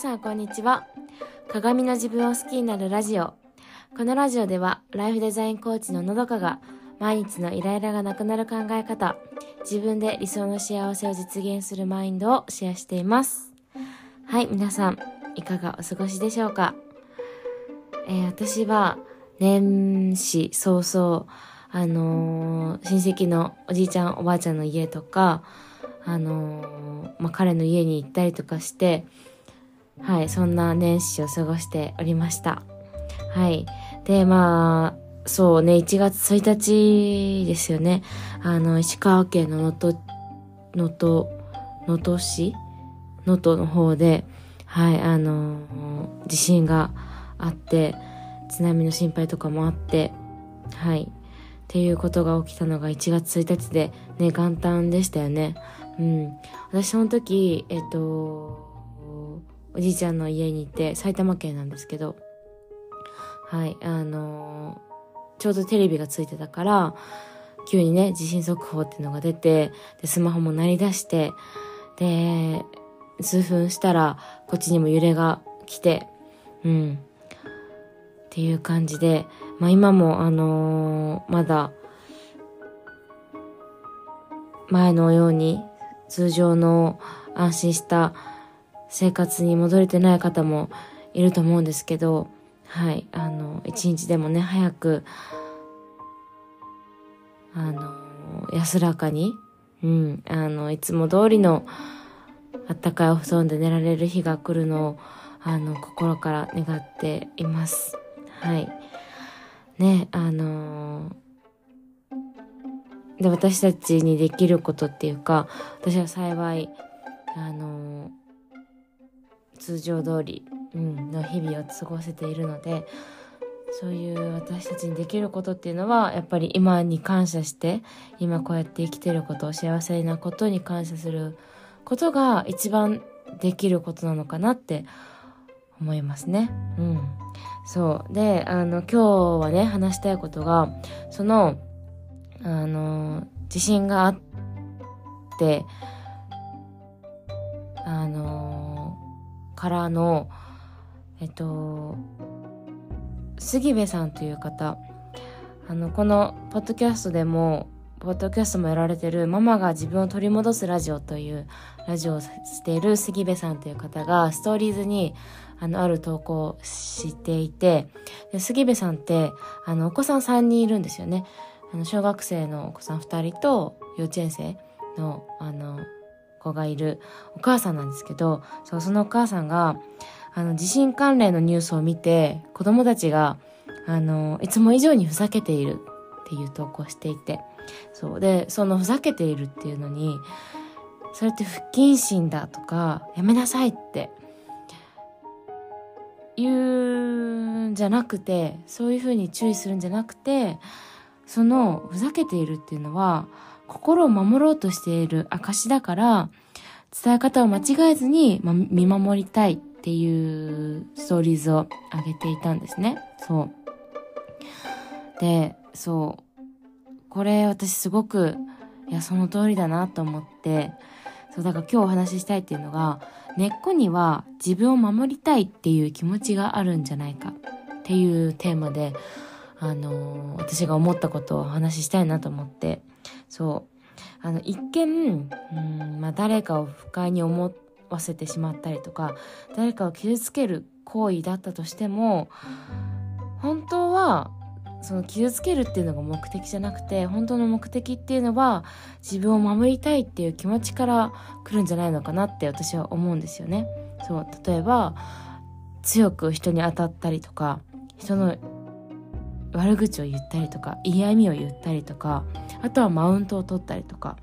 さんこんにちは。鏡の自分を好きになるラジオ。このラジオではライフデザインコーチののどかが毎日のイライラがなくなる考え方自分で理想の幸せを実現するマインドをシェアしています。はい皆さんいかがお過ごしでしょうか、えー、私は年始早々あのー、親戚のおじいちゃんおばあちゃんの家とかあのー、まあ、彼の家に行ったりとかして、はい、そんな年始を過ごしておりました。はい。で、まあ、そうね、1月1日ですよね。あの、石川県の能登、能登、能登市？能登の方で、はい、あの、地震があって、津波の心配とかもあって、はい。っていうことが起きたのが1月1日で、ね、元旦でしたよね。うん。私その時、えっと、おじいちゃんの家に行って、埼玉県なんですけど、はい、あのちょうどテレビがついてたから、急にね、地震速報っていうのが出て、で、スマホも鳴り出して、で、数分したら、こっちにも揺れが来て、うん。っていう感じで、まあ今も、あのー、まだ、前のように通常の安心した生活に戻れてない方もいると思うんですけど、はい、あの、一日でもね、早く、あの、安らかに、うん、あの、いつも通りのあったかいお布団で寝られる日が来るのを、あの、心から願っています。はい。ね、あので、私たちにできることっていうか、私は幸い、あの通常通り、うん、の日々を過ごせているので、そういう私たちにできることっていうのは、やっぱり今に感謝して、今こうやって生きてること、幸せなことに感謝することが一番できることなのかなって思いますね。うん。そう。で、あの、今日はね、話したいことが、その、あの、地震があって、あの、からの、えっと、杉部さんという方、あの、このポッドキャストでも、ポッドキャストもやられてるママが自分を取り戻すラジオというラジオをしている杉部さんという方がストーリーズにあのある投稿をしていてで杉部さんってあのお子さん3人いるんですよね。あの小学生のお子さん2人と幼稚園生のあの子がいるお母さんなんですけどそうそのお母さんがあの地震関連のニュースを見て子供たちがあのいつも以上にふざけているっていう投稿していてそうでそのふざけているっていうのにそれって不謹慎だとかやめなさいって言うんじゃなくてそういうふうに注意するんじゃなくてそのふざけているっていうのは心を守ろうとしている証だから伝え方を間違えずに、ま、見守りたいっていうストーリーズを上げていたんですね。そう。で、そう。これ私すごく、いや、その通りだなと思って、そう、だから今日お話ししたいっていうのが、根っこには自分を守りたいっていう気持ちがあるんじゃないかっていうテーマで、あのー、私が思ったことをお話ししたいなと思って、そう。あの、一見、うん、まあ、誰かを不快に思わせてしまったりとか、誰かを傷つける行為だったとしても、本当は、その傷つけるっていうのが目的じゃなくて、本当の目的っていうのは、自分を守りたいっていう気持ちから来るんじゃないのかなって私は思うんですよね。そう、例えば、強く人に当たったりとか、人の悪口を言ったりとか嫌味を言ったりとかあとはマウントを取ったりとか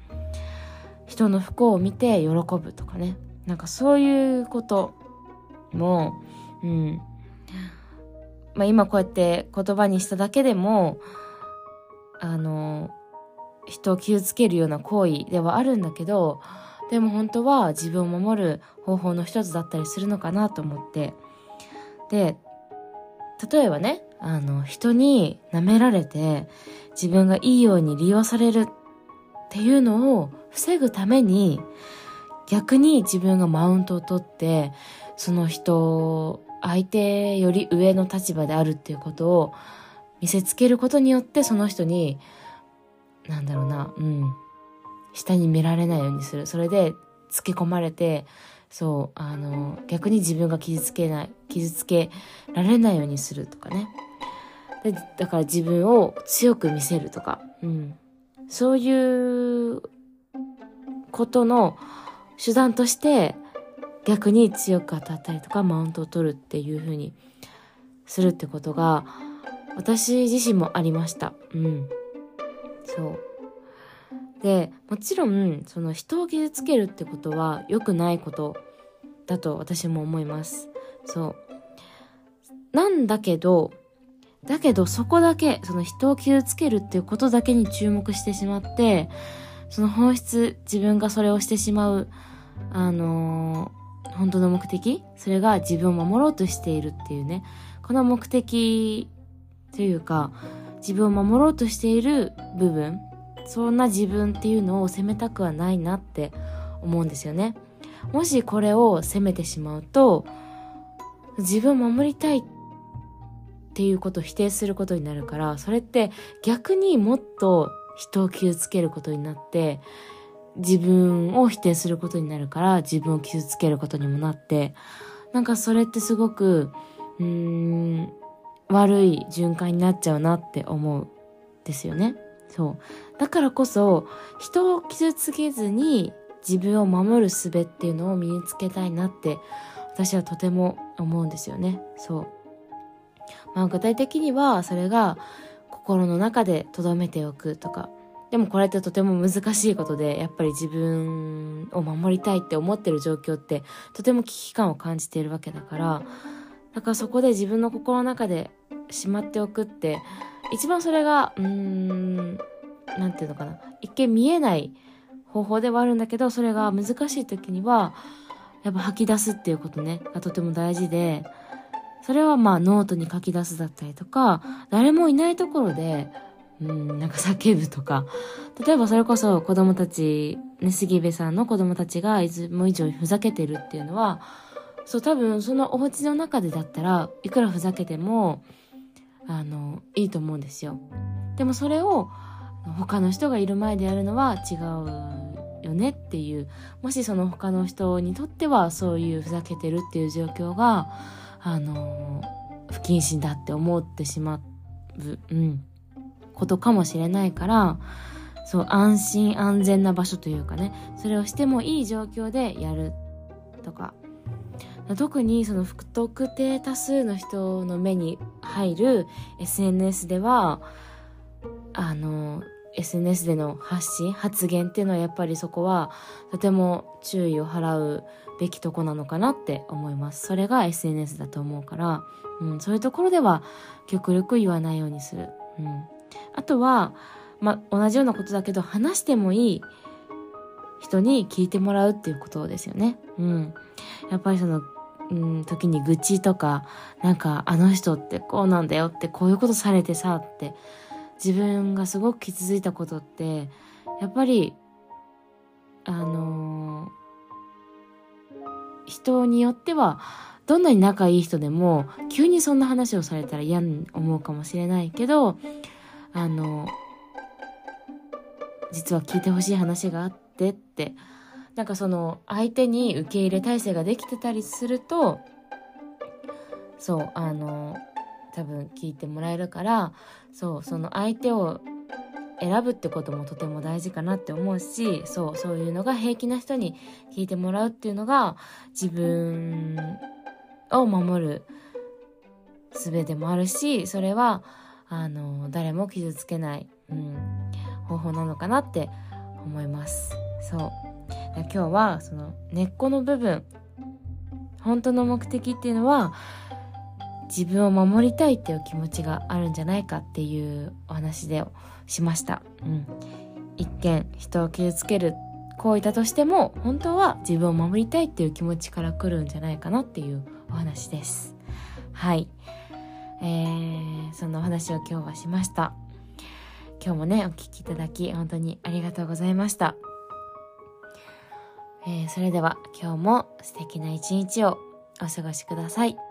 人の不幸を見て喜ぶとかね。なんかそういうこともうん。まあ今こうやって言葉にしただけでもあの人を傷つけるような行為ではあるんだけどでも本当は自分を守る方法の一つだったりするのかなと思って。で例えばねあの、人に舐められて自分がいいように利用されるっていうのを防ぐために逆に自分がマウントを取ってその人、相手より上の立場であるっていうことを見せつけることによってその人に、なんだろうな、うん、下に見られないようにする。それで、つけ込まれて、そう、あの、逆に自分が傷つけない、傷つけられないようにするとかね。でだから自分を強く見せるとか、うん。そういうことの手段として逆に強く当たったりとかマウントを取るっていう風にするってことが私自身もありました。うん。そう。で、もちろん、その人を傷つけるってことは良くないことだと私も思います。そう。なんだけど、だけどそこだけ、その人を傷つけるっていうことだけに注目してしまって、その本質、自分がそれをしてしまう、あのー、本当の目的それが自分を守ろうとしているっていうね。この目的というか、自分を守ろうとしている部分、そんな自分っていうのを責めたくはないなって思うんですよね。もしこれを責めてしまうと、自分を守りたいっていうことを否定することになるから、それって逆にもっと人を傷つけることになって、自分を否定することになるから自分を傷つけることにもなって、なんかそれってすごく、うーん、悪い循環になっちゃうなって思うですよね。そう。だからこそ、人を傷つけずに自分を守る術っていうのを身につけたいなって私はとても思うんですよね。そう。まあ具体的にはそれが心の中で留めておくとか。でもこれってとても難しいことで、やっぱり自分を守りたいって思ってる状況ってとても危機感を感じているわけだから、だからそこで自分の心の中でしまっておくって、一番それが、うーん、なんていうのかな。一見見えない方法ではあるんだけど、それが難しい時には、やっぱ吐き出すっていうことね、がとても大事で、それはまあノートに書き出すだったりとか、誰もいないところで、うん、なんか叫ぶとか、例えばそれこそ子供たち、ね、杉部さんの子供たちがいつも以上にふざけてるっていうのは、そう多分そのお家の中でだったらいくらふざけてもあのいいと思うんですよ。でもそれを他の人がいる前でやるのは違うよねっていう。もしその他の人にとってはそういうふざけてるっていう状況があの不謹慎だって思ってしまう、うん、ことかもしれないからそう安心安全な場所というかねそれをしてもいい状況でやるとか。特にその不特定多数の人の目に入る SNS ではあの SNS での発信発言っていうのはやっぱりそこはとても注意を払うべきとこなのかなって思いますそれが SNS だと思うから、うん、そういうところでは極力言わないようにする、うん、あとは、ま同じようなことだけど話してもいい人に聞いてもらうっていうことですよね。うん。やっぱりそのうん、時に愚痴とか、なんか、あの人ってこうなんだよって、こういうことされてさ、って、自分がすごく傷ついたことって、やっぱり、あのー、人によっては、どんなに仲いい人でも、急にそんな話をされたら嫌に思うかもしれないけど、あのー、実は聞いてほしい話があってって、なんかその相手に受け入れ体制ができてたりするとそうあの多分聞いてもらえるからそうその相手を選ぶってこともとても大事かなって思うしそうそういうのが平気な人に聞いてもらうっていうのが自分を守る術でもあるしそれはあの誰も傷つけない、うん、方法なのかなって思います。そう。今日はその根っこの部分本当の目的っていうのは自分を守りたいっていう気持ちがあるんじゃないかっていうお話でしました。うん。一見人を傷つける行為だとしても本当は自分を守りたいっていう気持ちから来るんじゃないかなっていうお話です。はい。えー、そんなお話を今日はしました。今日もね、お聴きいただき本当にありがとうございました。えー、それでは今日も素敵な一日をお過ごしください。